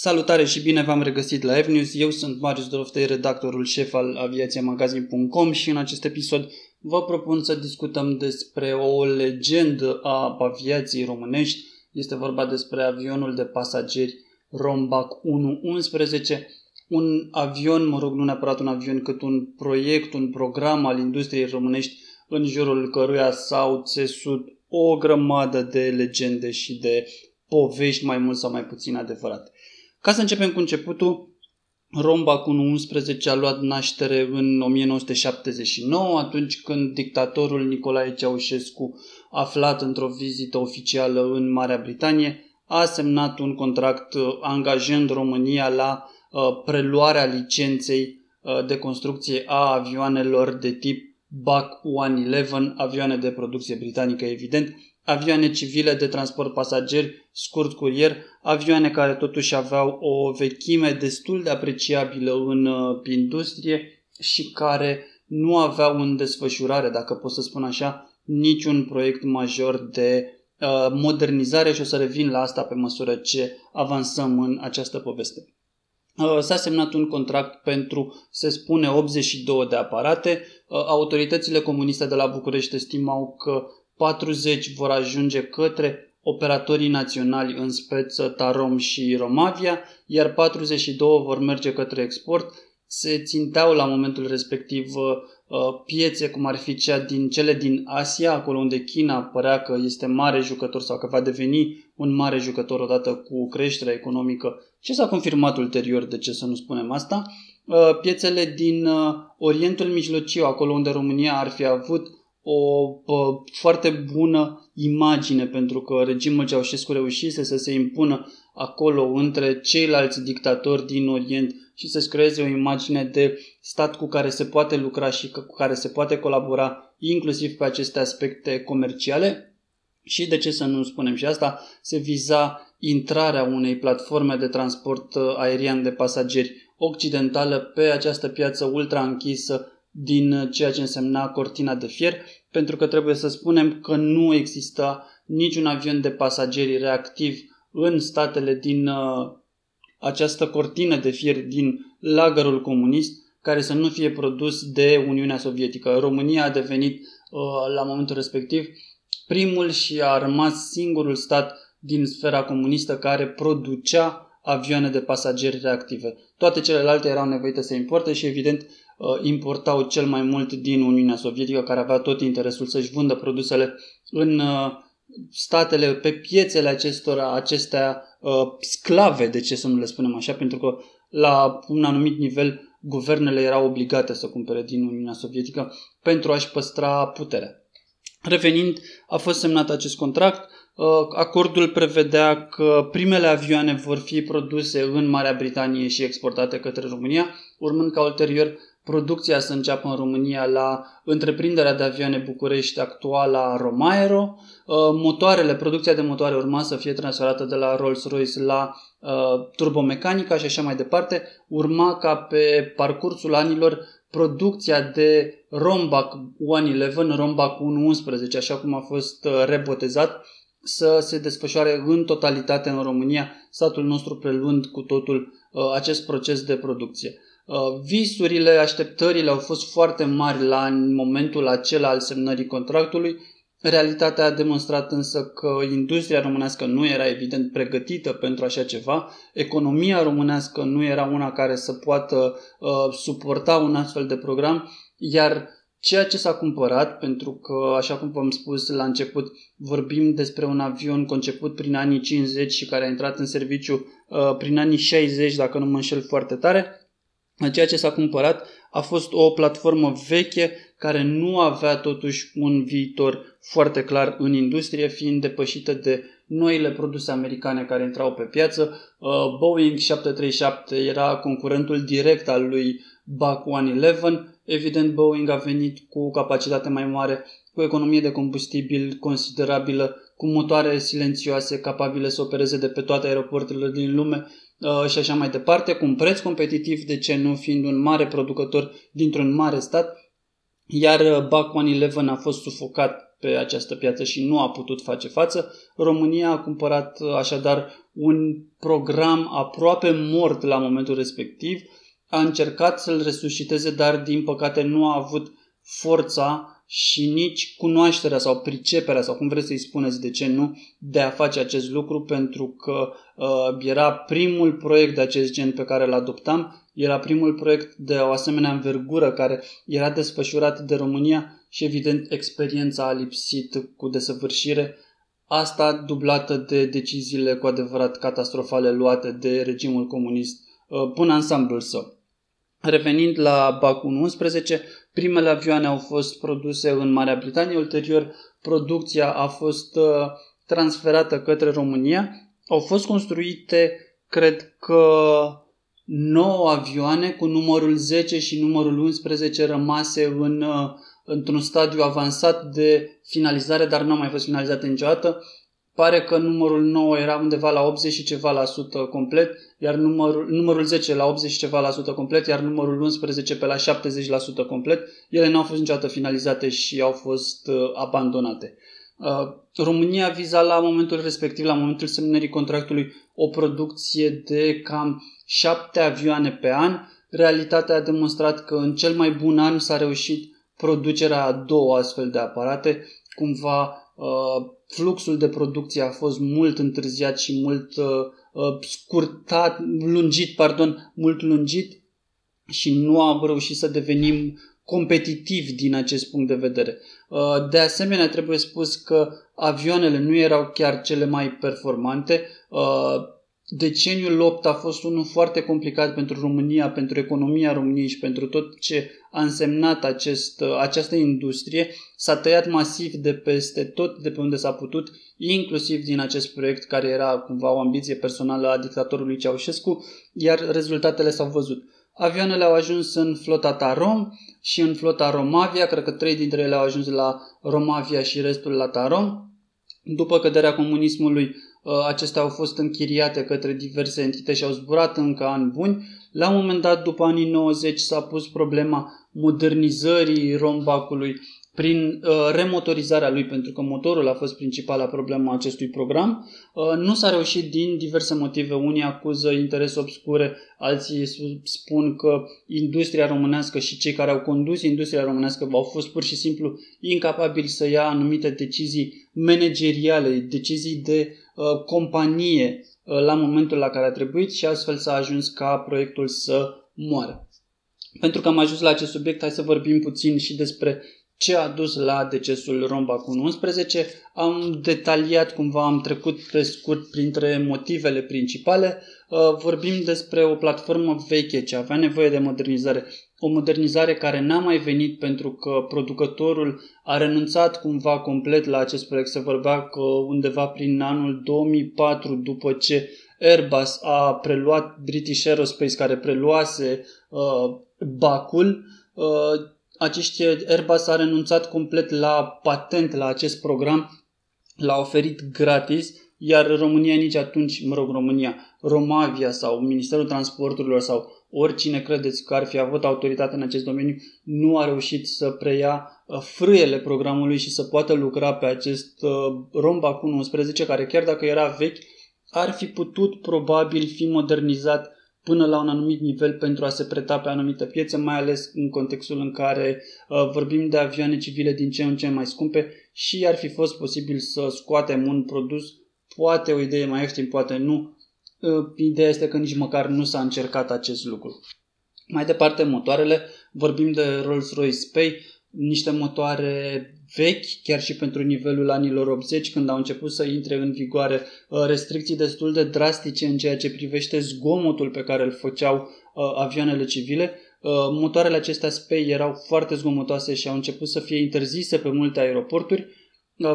Salutare și bine v-am regăsit la Evnews. Eu sunt Marius Doroftei, redactorul șef al aviațiamagazin.com și în acest episod vă propun să discutăm despre o legendă a aviației românești. Este vorba despre avionul de pasageri Rombac 111, un avion, mă rog, nu neapărat un avion, cât un proiect, un program al industriei românești în jurul căruia s-au țesut o grămadă de legende și de povești mai mult sau mai puțin adevărate. Ca să începem cu începutul, Romba cu 11 a luat naștere în 1979, atunci când dictatorul Nicolae Ceaușescu, aflat într-o vizită oficială în Marea Britanie, a semnat un contract uh, angajând România la uh, preluarea licenței uh, de construcție a avioanelor de tip BAC 111, avioane de producție britanică evident, avioane civile de transport pasageri, scurt curier, avioane care totuși aveau o vechime destul de apreciabilă în uh, industrie și care nu aveau în desfășurare, dacă pot să spun așa, niciun proiect major de uh, modernizare și o să revin la asta pe măsură ce avansăm în această poveste. Uh, s-a semnat un contract pentru, se spune, 82 de aparate. Autoritățile comuniste de la București estimau că 40 vor ajunge către operatorii naționali în speță Tarom și Romavia, iar 42 vor merge către export. Se ținteau la momentul respectiv uh, piețe cum ar fi cea din cele din Asia, acolo unde China părea că este mare jucător sau că va deveni un mare jucător odată cu creșterea economică, ce s-a confirmat ulterior, de ce să nu spunem asta. Uh, piețele din uh, Orientul Mijlociu, acolo unde România ar fi avut o o foarte bună imagine pentru că regimul Ceaușescu reușise să se impună acolo între ceilalți dictatori din Orient și să-și creeze o imagine de stat cu care se poate lucra și cu care se poate colabora inclusiv pe aceste aspecte comerciale. Și de ce să nu spunem și asta, se viza intrarea unei platforme de transport uh, aerian de pasageri occidentală pe această piață ultra închisă din ceea ce însemna cortina de fier, pentru că trebuie să spunem că nu exista niciun avion de pasageri reactiv în statele din uh, această cortină de fier din lagărul comunist care să nu fie produs de Uniunea Sovietică. România a devenit uh, la momentul respectiv primul și a rămas singurul stat din sfera comunistă care producea avioane de pasageri reactive. Toate celelalte erau nevoite să importe și evident Uh, importau cel mai mult din Uniunea Sovietică, care avea tot interesul să-și vândă produsele în uh, statele, pe piețele acestora, acestea uh, sclave, de ce să nu le spunem așa, pentru că la un anumit nivel guvernele erau obligate să cumpere din Uniunea Sovietică pentru a-și păstra puterea. Revenind, a fost semnat acest contract. Acordul prevedea că primele avioane vor fi produse în Marea Britanie și exportate către România, urmând ca ulterior producția să înceapă în România la întreprinderea de avioane București actuala Romaero. Uh, motoarele, producția de motoare urma să fie transferată de la Rolls-Royce la uh, turbomecanica și așa mai departe. Urma ca pe parcursul anilor producția de Rombac 111, Rombac 111, așa cum a fost uh, rebotezat, să se desfășoare în totalitate în România, statul nostru preluând cu totul acest proces de producție. Uh, visurile, așteptările au fost foarte mari la momentul acela al semnării contractului. Realitatea a demonstrat însă că industria românească nu era evident pregătită pentru așa ceva, economia românească nu era una care să poată uh, suporta un astfel de program, iar ceea ce s-a cumpărat, pentru că, așa cum v-am spus la început, vorbim despre un avion conceput prin anii 50 și care a intrat în serviciu uh, prin anii 60, dacă nu mă înșel foarte tare, Ceea ce s-a cumpărat a fost o platformă veche care nu avea totuși un viitor foarte clar în industrie, fiind depășită de noile produse americane care intrau pe piață. Uh, Boeing 737 era concurentul direct al lui Bach 111. Evident, Boeing a venit cu capacitate mai mare, cu economie de combustibil considerabilă, cu motoare silențioase capabile să opereze de pe toate aeroporturile din lume Uh, și așa mai departe, cu un preț competitiv, de ce nu fiind un mare producător dintr-un mare stat, iar uh, BAC 111 a fost sufocat pe această piață și nu a putut face față. România a cumpărat așadar un program aproape mort la momentul respectiv, a încercat să-l resusciteze, dar din păcate nu a avut forța și nici cunoașterea sau priceperea sau cum vreți să-i spuneți de ce nu de a face acest lucru pentru că uh, era primul proiect de acest gen pe care îl adoptam, era primul proiect de o asemenea învergură care era desfășurat de România și evident experiența a lipsit cu desăvârșire, asta dublată de deciziile cu adevărat catastrofale luate de regimul comunist uh, până ansamblul său. Revenind la Baku 11, primele avioane au fost produse în Marea Britanie, ulterior producția a fost uh, transferată către România. Au fost construite, cred că, 9 avioane cu numărul 10 și numărul 11 rămase în, uh, într-un stadiu avansat de finalizare, dar nu au mai fost finalizate niciodată. Pare că numărul 9 era undeva la 80 și ceva la sută complet, iar numărul, numărul 10 la 80 și ceva la sută complet, iar numărul 11 pe la 70 la sută complet. Ele nu au fost niciodată finalizate și au fost uh, abandonate. Uh, România viza la momentul respectiv, la momentul semnării contractului, o producție de cam 7 avioane pe an. Realitatea a demonstrat că în cel mai bun an s-a reușit producerea a două astfel de aparate. Cumva uh, fluxul de producție a fost mult întârziat și mult uh, uh, scurtat, lungit, pardon, mult lungit și nu am reușit să devenim competitivi din acest punct de vedere. Uh, de asemenea, trebuie spus că avioanele nu erau chiar cele mai performante. Uh, deceniul 8 a fost unul foarte complicat pentru România, pentru economia României și pentru tot ce a însemnat acest, această industrie. S-a tăiat masiv de peste tot, de pe unde s-a putut, inclusiv din acest proiect care era cumva o ambiție personală a dictatorului Ceaușescu, iar rezultatele s-au văzut. Avioanele au ajuns în flota Tarom și în flota Romavia, cred că trei dintre ele au ajuns la Romavia și restul la Tarom. După căderea comunismului, ă, acestea au fost închiriate către diverse entități și au zburat încă ani buni. La un moment dat, după anii 90, s-a pus problema modernizării rombacului prin uh, remotorizarea lui, pentru că motorul a fost principala problemă a acestui program. Uh, nu s-a reușit din diverse motive. Unii acuză interese obscure, alții spun că industria românească și cei care au condus industria românească au fost pur și simplu incapabili să ia anumite decizii manageriale, decizii de uh, companie uh, la momentul la care a trebuit și astfel s-a ajuns ca proiectul să moară. Pentru că am ajuns la acest subiect, hai să vorbim puțin și despre ce a dus la decesul Rombacun 11. Am detaliat cumva, am trecut pe scurt printre motivele principale. Uh, vorbim despre o platformă veche ce avea nevoie de modernizare. O modernizare care n-a mai venit pentru că producătorul a renunțat cumva complet la acest proiect. Se vorbea că undeva prin anul 2004, după ce Airbus a preluat British Aerospace, care preluase uh, bacul, uh, acești Airbus a renunțat complet la patent la acest program, l-a oferit gratis, iar România nici atunci, mă rog, România, Romavia sau Ministerul Transporturilor sau oricine credeți că ar fi avut autoritate în acest domeniu, nu a reușit să preia uh, frâiele programului și să poată lucra pe acest uh, Rombac 11, care chiar dacă era vechi, ar fi putut probabil fi modernizat până la un anumit nivel pentru a se preta pe anumite piețe, mai ales în contextul în care uh, vorbim de avioane civile din ce în ce mai scumpe și ar fi fost posibil să scoatem un produs, poate o idee mai ieftin, poate nu. Uh, ideea este că nici măcar nu s-a încercat acest lucru. Mai departe, motoarele, vorbim de Rolls-Royce Spey, niște motoare vechi, chiar și pentru nivelul anilor 80, când au început să intre în vigoare uh, restricții destul de drastice în ceea ce privește zgomotul pe care îl făceau uh, avioanele civile. Uh, motoarele acestea Spey erau foarte zgomotoase și au început să fie interzise pe multe aeroporturi.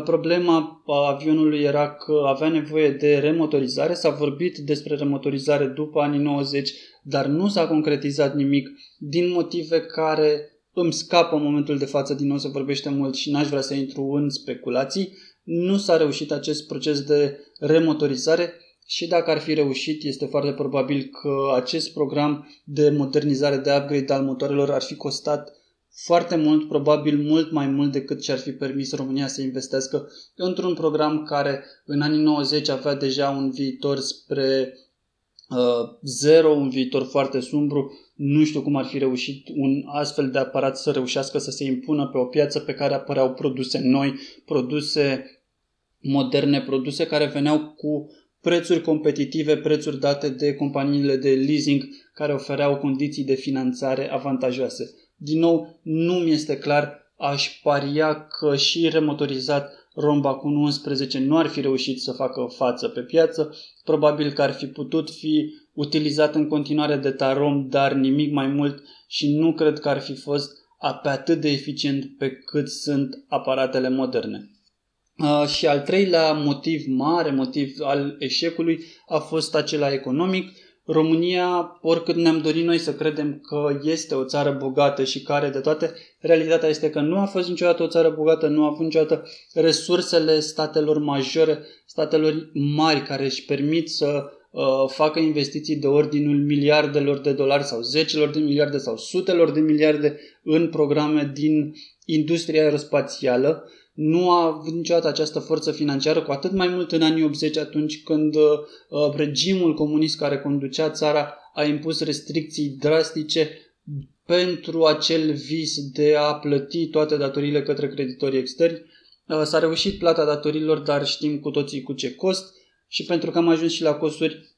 Problema avionului era că avea nevoie de remotorizare. S-a vorbit despre remotorizare după anii 90, dar nu s-a concretizat nimic din motive care îmi scapă în momentul de față, din nou se vorbește mult și n-aș vrea să intru în speculații. Nu s-a reușit acest proces de remotorizare și dacă ar fi reușit, este foarte probabil că acest program de modernizare, de upgrade al motoarelor ar fi costat foarte mult, probabil mult mai mult decât ce ar fi permis România să investească într-un program care în anii 90 avea deja un viitor spre uh, zero, un viitor foarte sumbru. Nu știu cum ar fi reușit un astfel de aparat să reușească să se impună pe o piață pe care apăreau produse noi, produse moderne, produse care veneau cu prețuri competitive, prețuri date de companiile de leasing care ofereau condiții de finanțare avantajoase. Din nou, nu mi este clar, aș paria că și remotorizat Romba cu 11 nu ar fi reușit să facă față pe piață, probabil că ar fi putut fi utilizat în continuare de Tarom, dar nimic mai mult și nu cred că ar fi fost pe atât de eficient pe cât sunt aparatele moderne. Uh, și al treilea motiv mare, motiv al eșecului, a fost acela economic. România, oricât ne-am dorit noi să credem că este o țară bogată și care de toate, realitatea este că nu a fost niciodată o țară bogată, nu a avut niciodată resursele statelor majore, statelor mari care își permit să uh, facă investiții de ordinul miliardelor de dolari sau zecelor de miliarde sau sutelor de miliarde în programe din industria aerospațială nu a avut niciodată această forță financiară, cu atât mai mult în anii 80, atunci când uh, regimul comunist care conducea țara a impus restricții drastice pentru acel vis de a plăti toate datoriile către creditorii externi. Uh, s-a reușit plata datorilor, dar știm cu toții cu ce cost și pentru că am ajuns și la costuri,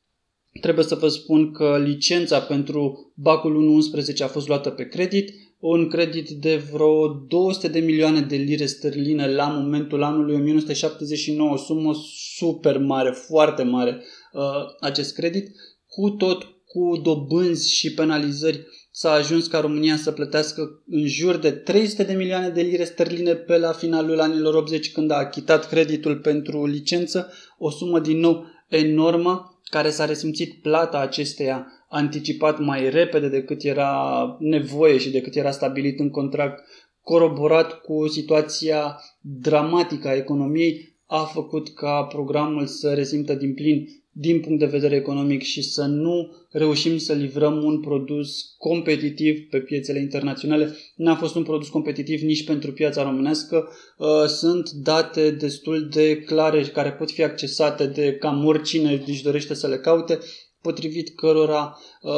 trebuie să vă spun că licența pentru bacul 1.11 a fost luată pe credit, un credit de vreo 200 de milioane de lire sterline la momentul anului 1979, sumă super mare, foarte mare uh, acest credit, cu tot cu dobânzi și penalizări s-a ajuns ca România să plătească în jur de 300 de milioane de lire sterline pe la finalul anilor 80 când a achitat creditul pentru licență, o sumă din nou enormă care s-a resimțit plata acesteia anticipat mai repede decât era nevoie și decât era stabilit în contract, coroborat cu situația dramatică a economiei, a făcut ca programul să resimtă din plin din punct de vedere economic și să nu reușim să livrăm un produs competitiv pe piețele internaționale. N-a fost un produs competitiv nici pentru piața românească. Uh, sunt date destul de clare care pot fi accesate de cam oricine își dorește să le caute potrivit cărora uh,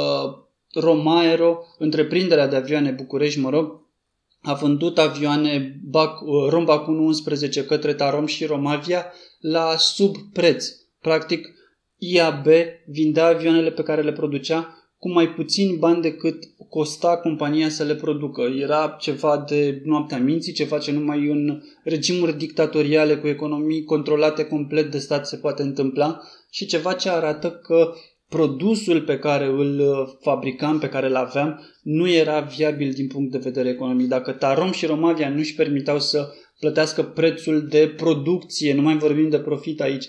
Romaero, întreprinderea de avioane București, mă rog, a vândut avioane Bac, uh, Rombac 11 către Tarom și Romavia la sub preț. Practic, IAB vindea avioanele pe care le producea cu mai puțin bani decât costa compania să le producă. Era ceva de noaptea minții, ceva ce numai în regimuri dictatoriale cu economii controlate complet de stat se poate întâmpla și ceva ce arată că produsul pe care îl uh, fabricam, pe care îl aveam, nu era viabil din punct de vedere economic. Dacă Tarom și Romavia nu își permiteau să plătească prețul de producție, nu mai vorbim de profit aici,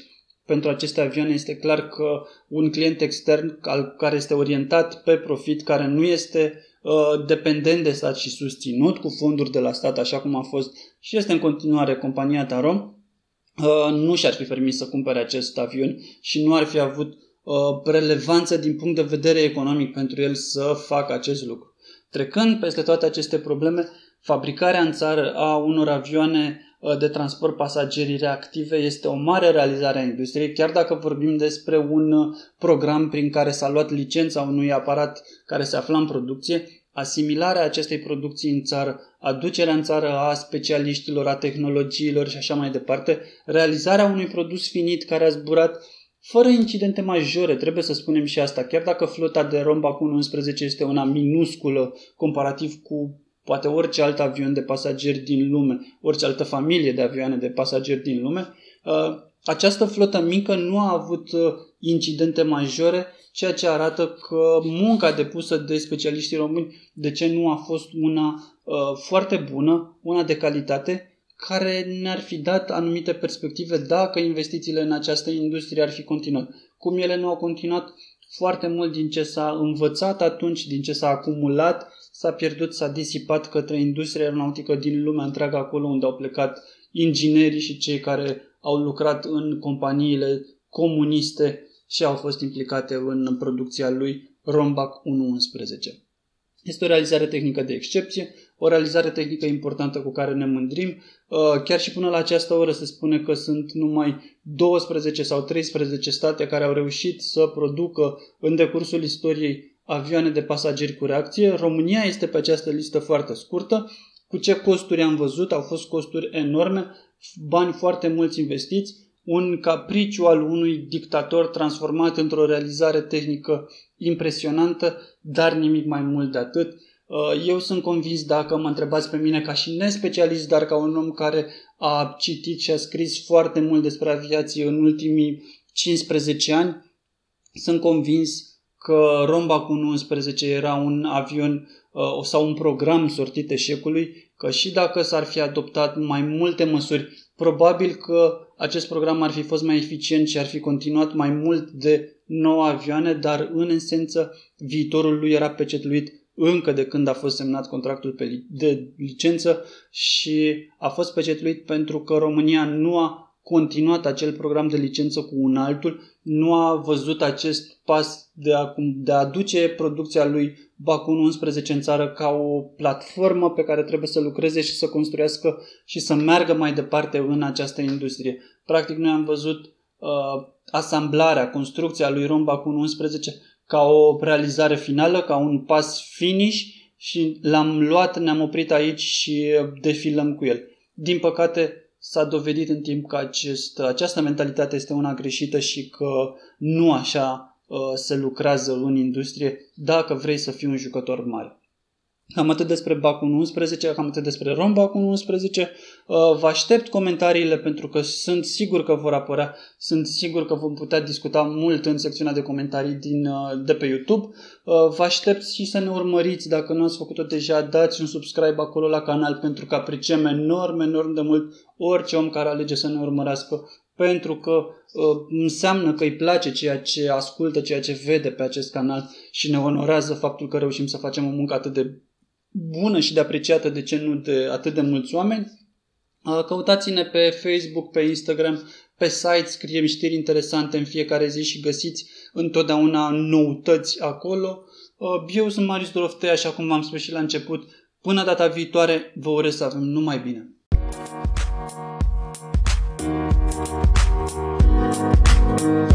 pentru aceste avioane este clar că un client extern care este orientat pe profit, care nu este uh, dependent de stat și susținut cu fonduri de la stat, așa cum a fost și este în continuare compania Tarom, uh, nu și-ar fi permis să cumpere acest avion și nu ar fi avut Uh, relevanță din punct de vedere economic pentru el să facă acest lucru. Trecând peste toate aceste probleme, fabricarea în țară a unor avioane uh, de transport pasagerii reactive este o mare realizare a industriei, chiar dacă vorbim despre un uh, program prin care s-a luat licența unui aparat care se afla în producție, asimilarea acestei producții în țară, aducerea în țară a specialiștilor, a tehnologiilor și așa mai departe, realizarea unui produs finit care a zburat fără incidente majore, trebuie să spunem și asta, chiar dacă flota de Romba cu 11 este una minusculă comparativ cu poate orice alt avion de pasageri din lume, orice altă familie de avioane de pasageri din lume, uh, această flotă mică nu a avut uh, incidente majore, ceea ce arată că munca depusă de specialiștii români de ce nu a fost una uh, foarte bună, una de calitate care ne-ar fi dat anumite perspective dacă investițiile în această industrie ar fi continuat. Cum ele nu au continuat, foarte mult din ce s-a învățat atunci, din ce s-a acumulat, s-a pierdut, s-a disipat către industria aeronautică din lumea întreagă, acolo unde au plecat inginerii și cei care au lucrat în companiile comuniste și au fost implicate în producția lui Rombac 111. Este o realizare tehnică de excepție, o realizare tehnică importantă cu care ne mândrim. Uh, chiar și până la această oră se spune că sunt numai 12 sau 13 state care au reușit să producă în decursul istoriei avioane de pasageri cu reacție. România este pe această listă foarte scurtă. Cu ce costuri am văzut? Au fost costuri enorme, bani foarte mulți investiți, un capriciu al unui dictator transformat într-o realizare tehnică impresionantă, dar nimic mai mult de atât. Uh, eu sunt convins, dacă mă întrebați pe mine ca și nespecialist, dar ca un om care a citit și a scris foarte mult despre aviație în ultimii 15 ani, sunt convins că Romba cu 11 era un avion uh, sau un program sortit eșecului, că și dacă s-ar fi adoptat mai multe măsuri, probabil că acest program ar fi fost mai eficient și ar fi continuat mai mult de 9 avioane, dar în esență viitorul lui era pecetluit încă de când a fost semnat contractul de licență și a fost pecetluit pentru că România nu a continuat acel program de licență cu un altul, nu a văzut acest pas de a, de a aduce producția lui Bacun 11 în țară ca o platformă pe care trebuie să lucreze și să construiască și să meargă mai departe în această industrie. Practic noi am văzut uh, asamblarea, construcția lui Rom Bacun 11 ca o realizare finală, ca un pas finish și l-am luat, ne-am oprit aici și defilăm cu el. Din păcate, s-a dovedit în timp că acest, această mentalitate este una greșită și că nu așa uh, se lucrează în industrie dacă vrei să fii un jucător mare. Cam atât despre Bacun 11, cam atât despre Rom Bacun 11. Uh, vă aștept comentariile pentru că sunt sigur că vor apărea, sunt sigur că vom putea discuta mult în secțiunea de comentarii din, uh, de pe YouTube. Uh, vă aștept și să ne urmăriți, dacă nu ați făcut-o deja, dați un subscribe acolo la canal pentru că apreciem enorm, enorm de mult orice om care alege să ne urmărească pentru că uh, înseamnă că îi place ceea ce ascultă, ceea ce vede pe acest canal și ne onorează faptul că reușim să facem o muncă atât de bună și de apreciată, de ce nu de atât de mulți oameni. Căutați-ne pe Facebook, pe Instagram, pe site, scriem știri interesante în fiecare zi și găsiți întotdeauna noutăți acolo. Eu sunt Marius Doroftea, așa cum v-am spus și la început. Până data viitoare, vă urez să avem numai bine! Thank you.